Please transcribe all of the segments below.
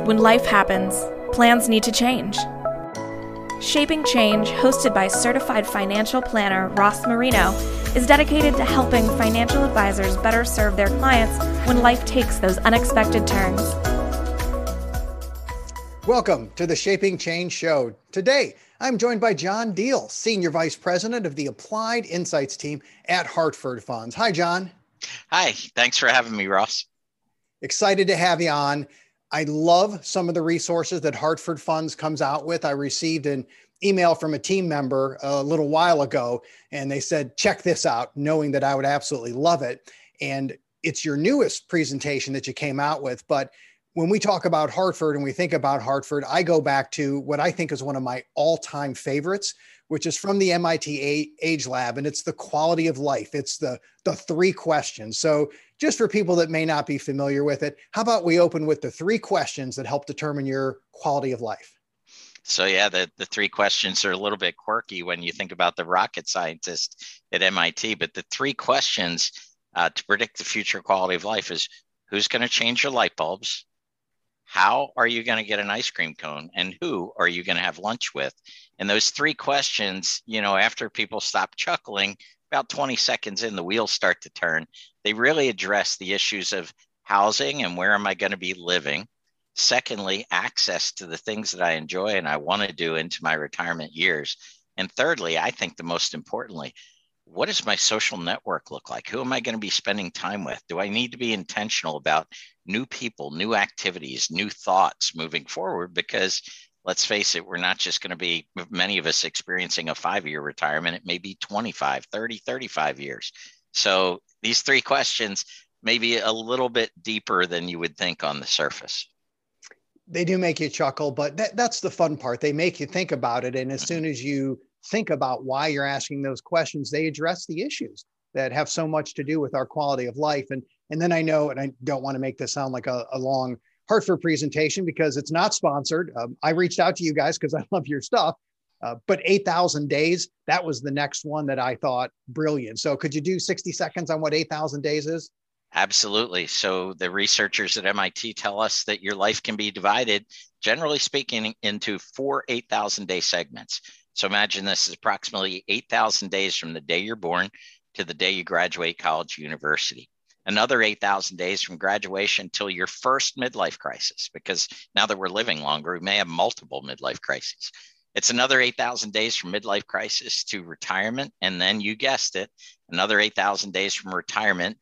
When life happens, plans need to change. Shaping Change, hosted by certified financial planner Ross Marino, is dedicated to helping financial advisors better serve their clients when life takes those unexpected turns. Welcome to the Shaping Change Show. Today, I'm joined by John Diehl, Senior Vice President of the Applied Insights team at Hartford Funds. Hi, John. Hi, thanks for having me, Ross. Excited to have you on. I love some of the resources that Hartford Funds comes out with. I received an email from a team member a little while ago, and they said, check this out, knowing that I would absolutely love it. And it's your newest presentation that you came out with. But when we talk about Hartford and we think about Hartford, I go back to what I think is one of my all time favorites, which is from the MIT Age Lab, and it's the quality of life. It's the the three questions. So just for people that may not be familiar with it, how about we open with the three questions that help determine your quality of life? So yeah, the, the three questions are a little bit quirky when you think about the rocket scientist at MIT, but the three questions uh, to predict the future quality of life is who's going to change your light bulbs? How are you going to get an ice cream cone? And who are you going to have lunch with? And those three questions, you know, after people stop chuckling, about 20 seconds in, the wheels start to turn. They really address the issues of housing and where am I going to be living. Secondly, access to the things that I enjoy and I want to do into my retirement years. And thirdly, I think the most importantly, what does my social network look like? Who am I going to be spending time with? Do I need to be intentional about new people, new activities, new thoughts moving forward? Because let's face it, we're not just going to be, many of us experiencing a five year retirement. It may be 25, 30, 35 years. So these three questions may be a little bit deeper than you would think on the surface. They do make you chuckle, but that, that's the fun part. They make you think about it. And as mm-hmm. soon as you think about why you're asking those questions, they address the issues that have so much to do with our quality of life. And, and then I know, and I don't want to make this sound like a, a long Hartford presentation because it's not sponsored. Um, I reached out to you guys because I love your stuff. Uh, but 8,000 days, that was the next one that I thought brilliant. So could you do 60 seconds on what 8,000 days is? Absolutely. So the researchers at MIT tell us that your life can be divided, generally speaking, into four 8,000 day segments. So imagine this is approximately 8,000 days from the day you're born to the day you graduate college university another 8,000 days from graduation till your first midlife crisis, because now that we're living longer, we may have multiple midlife crises. It's another 8,000 days from midlife crisis to retirement. And then you guessed it, another 8,000 days from retirement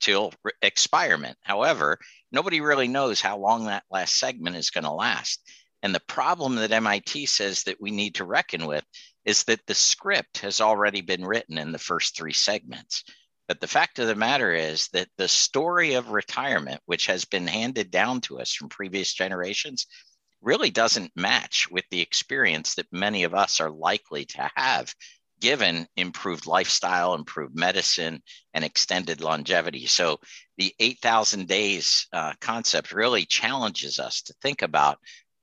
till re- expirement. However, nobody really knows how long that last segment is going to last. And the problem that MIT says that we need to reckon with is that the script has already been written in the first three segments. But the fact of the matter is that the story of retirement, which has been handed down to us from previous generations, really doesn't match with the experience that many of us are likely to have given improved lifestyle, improved medicine, and extended longevity. So the 8,000 days uh, concept really challenges us to think about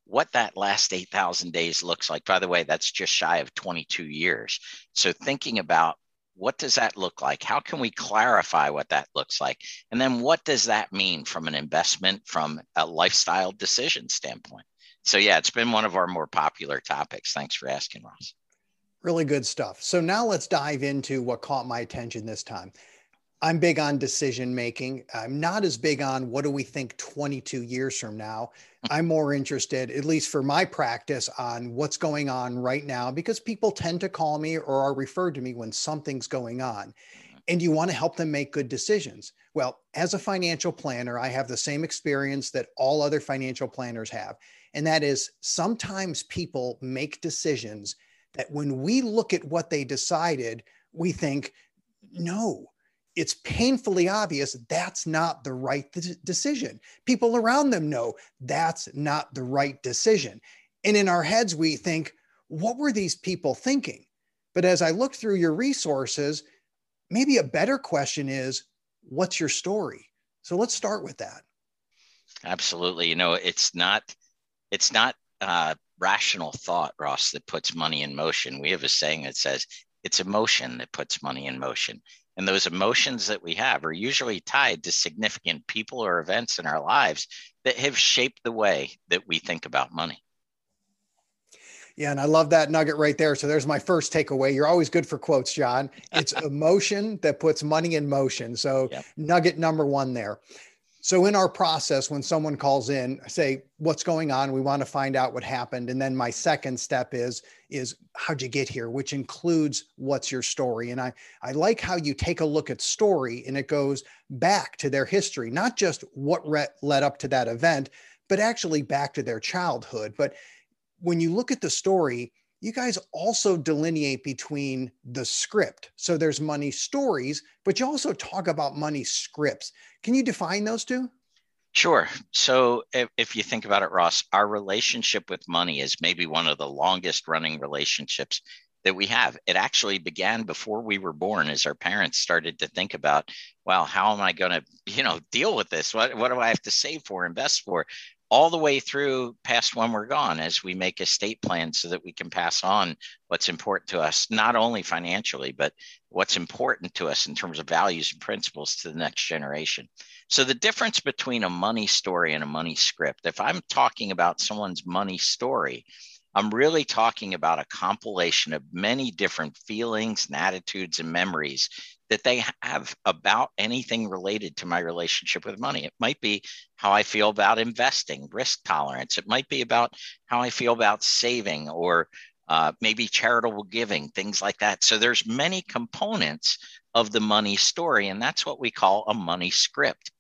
what that last 8,000 days looks like. By the way, that's just shy of 22 years. So thinking about what does that look like? How can we clarify what that looks like? And then what does that mean from an investment, from a lifestyle decision standpoint? So, yeah, it's been one of our more popular topics. Thanks for asking, Ross. Really good stuff. So, now let's dive into what caught my attention this time. I'm big on decision making. I'm not as big on what do we think 22 years from now. Mm. I'm more interested, at least for my practice, on what's going on right now because people tend to call me or are referred to me when something's going on. Mm. And you want to help them make good decisions. Well, as a financial planner, I have the same experience that all other financial planners have. And that is sometimes people make decisions that when we look at what they decided, we think, no, it's painfully obvious that's not the right th- decision. People around them know that's not the right decision. And in our heads, we think, what were these people thinking? But as I look through your resources, maybe a better question is, what's your story? So let's start with that. Absolutely. You know, it's not, it's not uh, rational thought, Ross, that puts money in motion. We have a saying that says it's emotion that puts money in motion. And those emotions that we have are usually tied to significant people or events in our lives that have shaped the way that we think about money. Yeah, and I love that nugget right there. So there's my first takeaway. You're always good for quotes, John. It's emotion that puts money in motion. So yep. nugget number one there. So in our process, when someone calls in, say, what's going on? We want to find out what happened. And then my second step is, is how'd you get here? Which includes what's your story. And I, I like how you take a look at story and it goes back to their history, not just what re- led up to that event, but actually back to their childhood. But when you look at the story, you guys also delineate between the script. So there's money stories, but you also talk about money scripts. Can you define those two? Sure. So if, if, you think about it, Ross, our relationship with money is maybe one of the longest running relationships that we have. It actually began before we were born as our parents started to think about, well, how am I going to, you know, deal with this? What, what do I have to save for, invest for? All the way through past when we're gone as we make estate plans so that we can pass on what's important to us, not only financially, but what's important to us in terms of values and principles to the next generation. So, the difference between a money story and a money script, if I'm talking about someone's money story, I'm really talking about a compilation of many different feelings and attitudes and memories that they have about anything related to my relationship with money. It might be how I feel about investing, risk tolerance. It might be about how I feel about saving or uh, maybe charitable giving, things like that. So there's many components of the money story, and that's what we call a money script.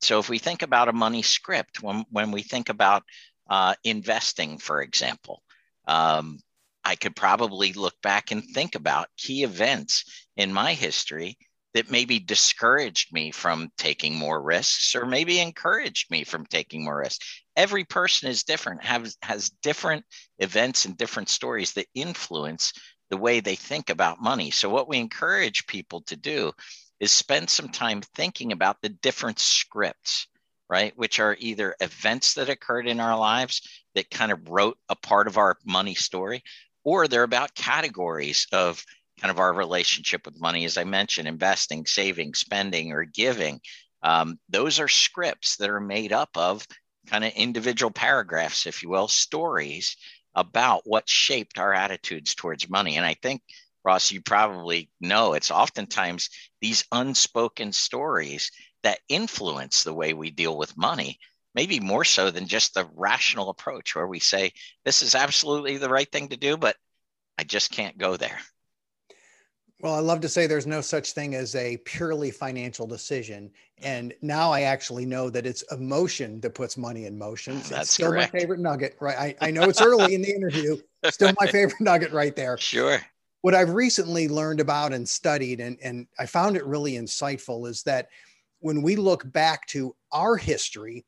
So if we think about a money script, when when we think about uh, investing, for example, um, I could probably look back and think about key events in my history that maybe discouraged me from taking more risks or maybe encouraged me from taking more risks. Every person is different, has, has different events and different stories that influence the way they think about money. So, what we encourage people to do is spend some time thinking about the different scripts, right? Which are either events that occurred in our lives that kind of wrote a part of our money story, or they're about categories of kind of our relationship with money, as I mentioned, investing, saving, spending, or giving. Um, those are scripts that are made up of kind of individual paragraphs, if you will, stories about what shaped our attitudes towards money. And I think, Ross, you probably know it's oftentimes these unspoken stories that influence the way we deal with money maybe more so than just the rational approach where we say this is absolutely the right thing to do but i just can't go there. Well i love to say there's no such thing as a purely financial decision. And now i actually know that it's emotion that puts money in motion. That's still correct. my favorite nugget right? I, I know it's early in the interview. Still my favorite nugget right there. Sure. What i've recently learned about and studied and, and i found it really insightful is that when we look back to our history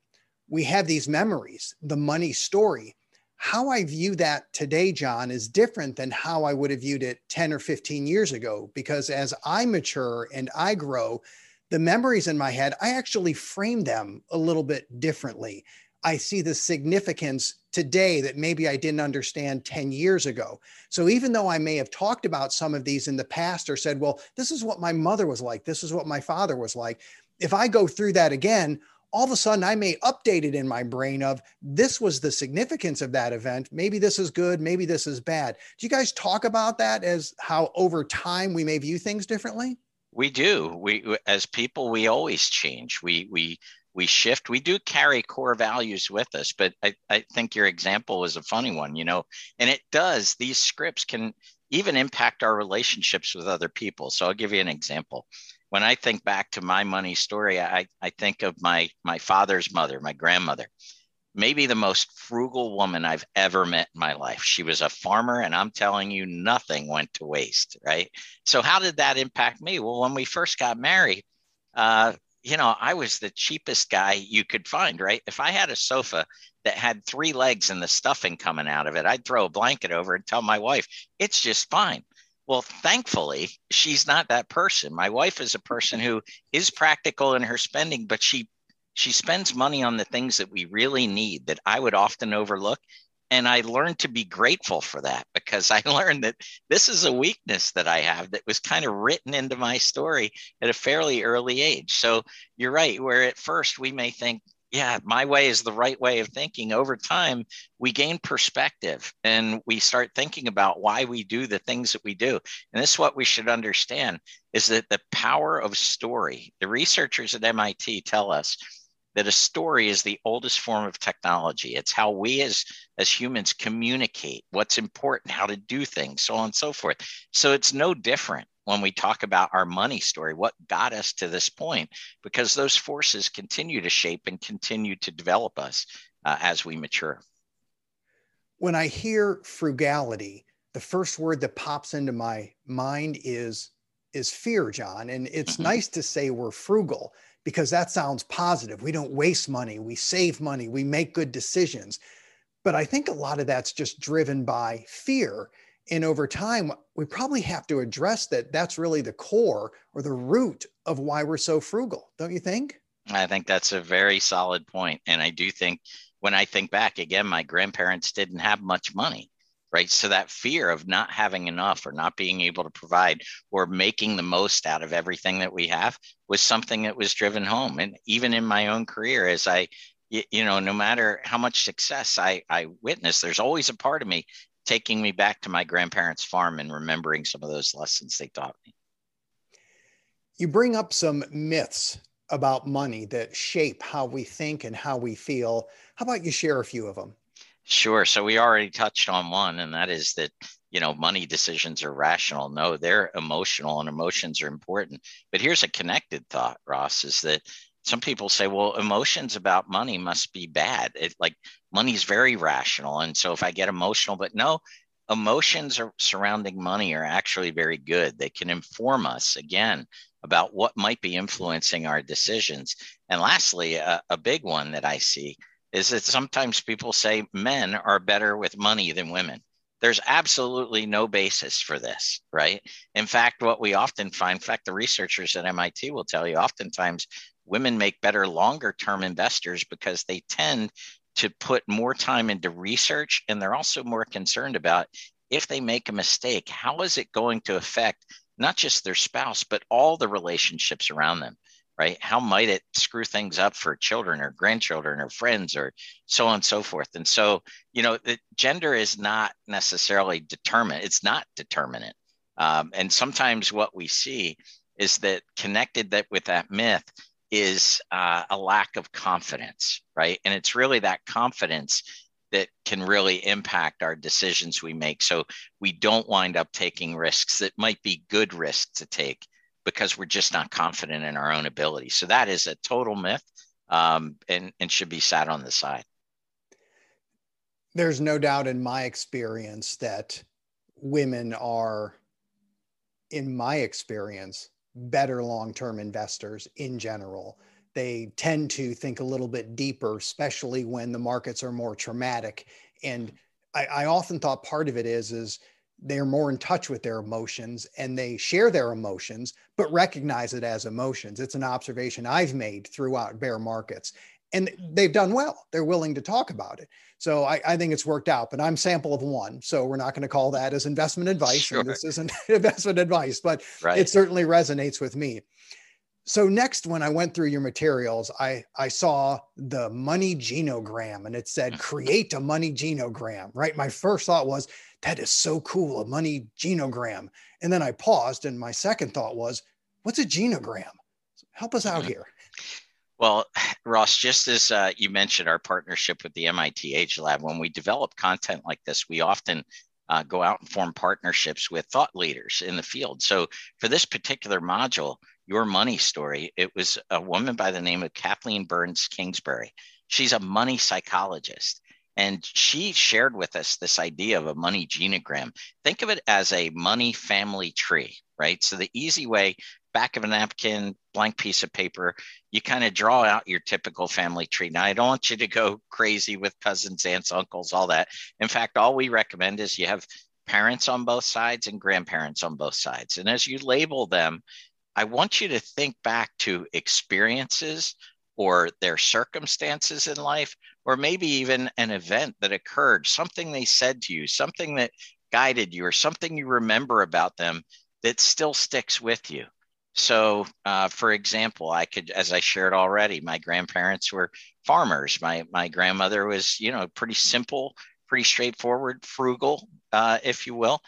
we have these memories, the money story. How I view that today, John, is different than how I would have viewed it 10 or 15 years ago. Because as I mature and I grow, the memories in my head, I actually frame them a little bit differently. I see the significance today that maybe I didn't understand 10 years ago. So even though I may have talked about some of these in the past or said, well, this is what my mother was like, this is what my father was like, if I go through that again, all of a sudden I may update it in my brain of this was the significance of that event. Maybe this is good, maybe this is bad. Do you guys talk about that as how over time we may view things differently? We do. We as people we always change. We we we shift. We do carry core values with us, but I, I think your example is a funny one, you know, and it does. These scripts can even impact our relationships with other people. So I'll give you an example when I think back to my money story, I, I think of my my father's mother, my grandmother, maybe the most frugal woman I've ever met in my life. She was a farmer, and I'm telling you, nothing went to waste, right? So how did that impact me? Well, when we first got married, uh, you know, I was the cheapest guy you could find, right? If I had a sofa that had three legs and the stuffing coming out of it, I'd throw a blanket over and tell my wife, it's just fine. Well, thankfully, she's not that person. My wife is a person who is practical in her spending, but she she spends money on the things that we really need that I would often overlook. And I learned to be grateful for that because I learned that this is a weakness that I have that was kind of written into my story at a fairly early age. So you're right, where at first we may think, yeah, my way is the right way of thinking. Over time, we gain perspective and we start thinking about why we do the things that we do. And this is what we should understand is that the power of story. The researchers at MIT tell us that a story is the oldest form of technology. It's how we as as humans communicate what's important, how to do things, so on and so forth. So it's no different when we talk about our money story, what got us to this point, because those forces continue to shape and continue to develop us uh, as we mature. When I hear frugality, the first word that pops into my mind is is fear, John. And it's mm-hmm. nice to say we're frugal because that sounds positive. We don't waste money, we save money, we make good decisions. But I think a lot of that's just driven by fear and over time we probably have to address that that's really the core or the root of why we're so frugal don't you think? I think that's a very solid point and i do think when i think back again my grandparents didn't have much money right? So that fear of not having enough or not being able to provide or making the most out of everything that we have was something that was driven home. And even in my own career as i you, know no matter how much success i i witness there's always a part of me taking me back to my grandparents' farm and remembering some of those lessons they taught me. You bring up some myths about money that shape how we think and how we feel. How about you share a few of them? Sure. So we already touched on one, and that is that you know money decisions are rational. No, they're emotional, and emotions are important. But here's a connected thought, Ross: is that some people say, well, emotions about money must be bad. It like money's very rational. And so if I get emotional, but no, emotions are surrounding money are actually very good. They can inform us again about what might be influencing our decisions. And lastly, a, a big one that I see is that sometimes people say men are better with money than women. There's absolutely no basis for this, right? In fact, what we often find, in fact, the researchers at MIT will tell you oftentimes women make better longer term investors because they tend to put more time into research and they're also more concerned about if they make a mistake, how is it going to affect not just their spouse, but all the relationships around them, right? How might it screw things up for children or grandchildren or friends or so on and so forth? And so, you know, the gender is not necessarily determined, it's not determinate. Um, and sometimes what we see is that connected that with that myth is uh, a lack of confidence, right? And it's really that confidence that can really impact our decisions we make. So we don't wind up taking risks that might be good risks to take because we're just not confident in our own ability. So that is a total myth um, and, and should be sat on the side. There's no doubt in my experience that women are, in my experience, better long term investors in general. They tend to think a little bit deeper, especially when the markets are more traumatic. And I, I often thought part of it is is they're more in touch with their emotions and they share their emotions, but recognize it as emotions. It's an observation I've made throughout bear markets and they've done well. They're willing to talk about it. So I, I, think it's worked out, but I'm sample of one. So we're not going to call that as investment advice. Sure. This isn't investment advice, but right. it certainly resonates with me. So next, when I went through your materials, I, I saw the money genogram and it said, mm. create a money genogram, right? My first thought was, that is so cool, a money genogram. And then I paused and my second thought was, what's a genogram? Help us out mm-hmm. here. Well, Ross, just as uh, you mentioned our partnership with the MIT Age Lab, when we develop content like this, we often uh, go out and form partnerships with thought leaders in the field. So for this particular module, Your Money Story, it was a woman by the name of Kathleen Burns Kingsbury. She's a money psychologist. And she shared with us this idea of a money genogram. Think of it as a money family tree, right? So the easy way back of a napkin, blank piece of paper, you kind of draw out your typical family tree. Now, I don't want you to go crazy with cousins, aunts, uncles, all that. In fact, all we recommend is you have parents on both sides and grandparents on both sides. And as you label them, I want you to think back to experiences or their circumstances in life, or maybe even an event that occurred, something they said to you, something that guided you, or something you remember about them that still sticks with you. So, uh, for example, I could, as I shared already, my grandparents were farmers. My my grandmother was, you know, pretty simple, pretty straightforward, frugal, uh, if you will.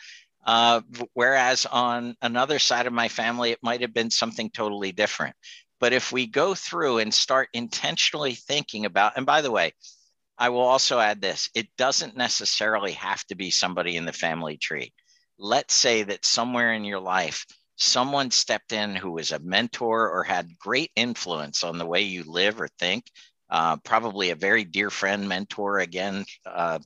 Uh, whereas on another side of my family, it might have been something totally different. But if we go through and start intentionally thinking about, and by the way, I will also add this it doesn't necessarily have to be somebody in the family tree. Let's say that somewhere in your life, someone stepped in who was a mentor or had great influence on the way you live or think. Uh, probably a very dear friend, mentor, again, uh,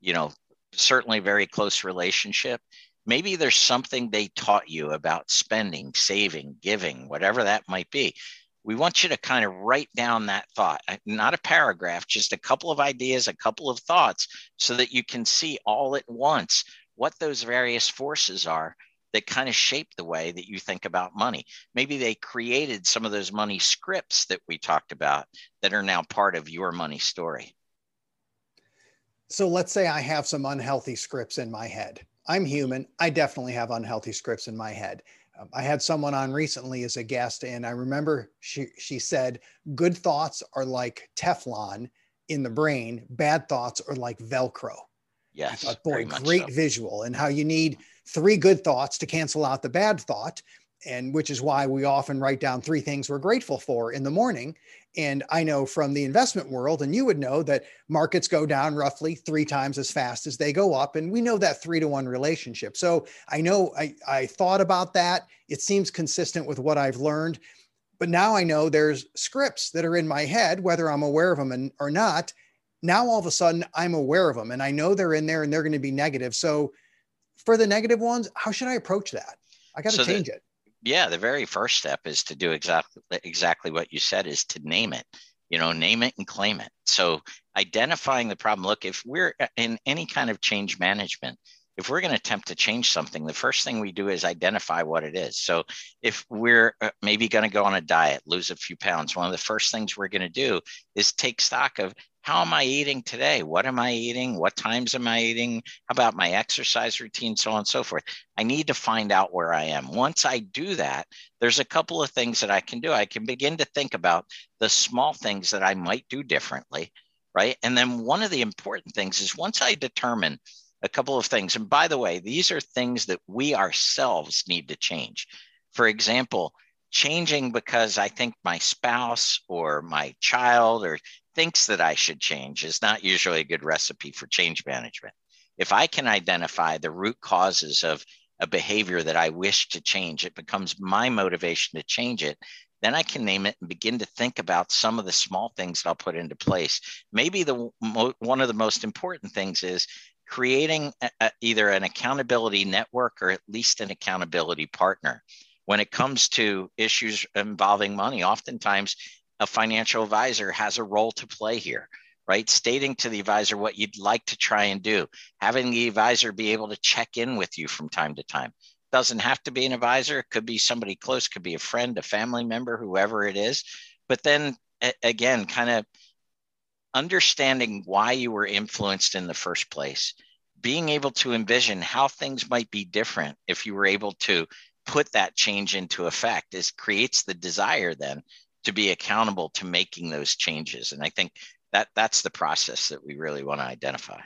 you know, certainly very close relationship. Maybe there's something they taught you about spending, saving, giving, whatever that might be. We want you to kind of write down that thought, uh, not a paragraph, just a couple of ideas, a couple of thoughts, so that you can see all at once what those various forces are that kind of shape the way that you think about money. Maybe they created some of those money scripts that we talked about that are now part of your money story. So let's say I have some unhealthy scripts in my head. I'm human. I definitely have unhealthy scripts in my head. Um, I had someone on recently as a guest, and I remember she, she said, Good thoughts are like Teflon in the brain, bad thoughts are like Velcro. Yes. Thought, boy, great so. visual, and how you need three good thoughts to cancel out the bad thought and which is why we often write down three things we're grateful for in the morning. And i know from the investment world and you would know that markets go down roughly three times as fast as they go up and we know that three to one relationship. So i know i, I thought about that. It seems consistent with what i've learned but now i know there's scripts that are in my head whether i'm aware of them or not. Now all of a sudden i'm aware of them and i know they're in there and they're going to be negative. So for the negative ones, how should I approach that? I got to so change the, it. Yeah, the very first step is to do exactly exactly what you said is to name it. You know, name it and claim it. So identifying the problem. Look, if we're in any kind of change management, if we're going to attempt to change something, the first thing we do is identify what it is. So if we're uh, maybe going to go on a diet, lose a few pounds, one of the first things we're going to do is take stock of how am I eating today? What am I eating? What times am I eating? How about my exercise routine? So on and so forth. I need to find out where I am. Once I do that, there's a couple of things that I can do. I can begin to think about the small things that I might do differently, right? And then one of the important things is once I determine a couple of things, and by the way, these are things that we ourselves need to change. For example, changing because I think my spouse or my child or thinks that I should change is not usually a good recipe for change management. If I can identify the root causes of a behavior that I wish to change, it becomes my motivation to change it. Then I can name it and begin to think about some of the small things that I'll put into place. Maybe the one of the most important things is creating a, either an accountability network or at least an accountability partner. When it comes to issues involving money, oftentimes a financial advisor has a role to play here right? Stating to the advisor what you'd like to try and do, having the advisor be able to check in with you from time to time. Doesn't have to be an advisor, it could be somebody close, could be a friend, a family member, whoever it is. But then again, kind of understanding why you were influenced in the first place, being able to envision how things might be different if you were able to put that change into effect is creates the desire then to be accountable to making those changes. And I think that that's the process that we really want to identify.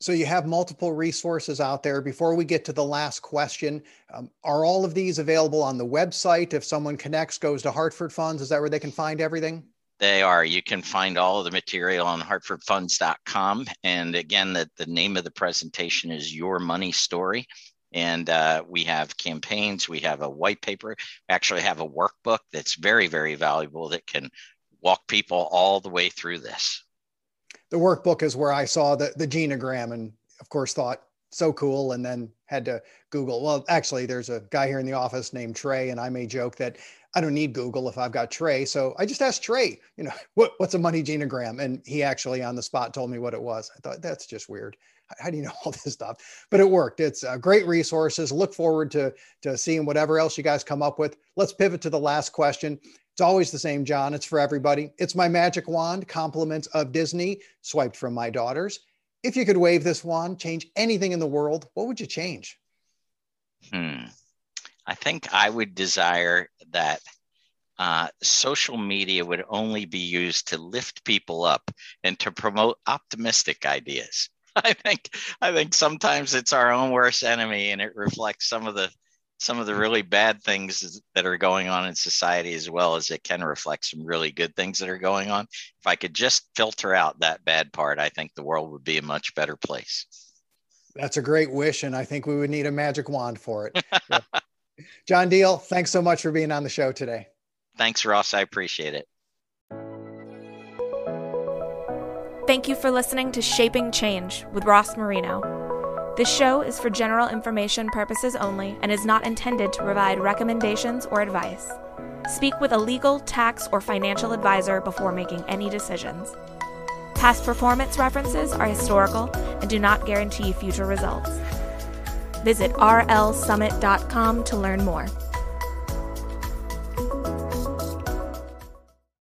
So you have multiple resources out there. Before we get to the last question, um, are all of these available on the website? If someone connects, goes to Hartford Funds, is that where they can find everything? They are. You can find all of the material on hartfordfunds.com. And again, the, the name of the presentation is Your Money Story and uh, we have campaigns we have a white paper. We actually have a workbook that's very very valuable that can walk people all the way through this. The workbook is where i saw the, the genogram and of course thought so cool and then had to google. Well actually there's a guy here in the office named trey and i may joke that i don't need google if i've got trey so i just asked trey you know what, what's a money genogram? And he actually on the spot told me what it was. I thought that's just weird how do you know all this stuff? But it worked. It's uh, great resources. Look forward to, to seeing whatever else you guys come up with. Let's pivot to the last question. It's always the same, John. It's for everybody. It's my magic wand, compliments of Disney, swiped from my daughters. If you could wave this wand, change anything in the world, what would you change? Hmm. I think I would desire that uh, social media would only be used to lift people up and to promote optimistic ideas. I think I think sometimes it's our own worst enemy, and it reflects some of the some of the really bad things that are going on in society as well as it can reflect some really good things that are going on. If I could just filter out that bad part, I think the world would be a much better place. That's a great wish, and I think we would need a magic wand for it. yeah. John Diehl, thanks so much for being on the show today. Thanks, Ross. I appreciate it. Thank you for listening to Shaping Change with Ross Marino. This show is for general information purposes only and is not intended to provide recommendations or advice. Speak with a legal, tax, or financial advisor before making any decisions. Past performance references are historical and do not guarantee future results. Visit rlsummit.com to learn more.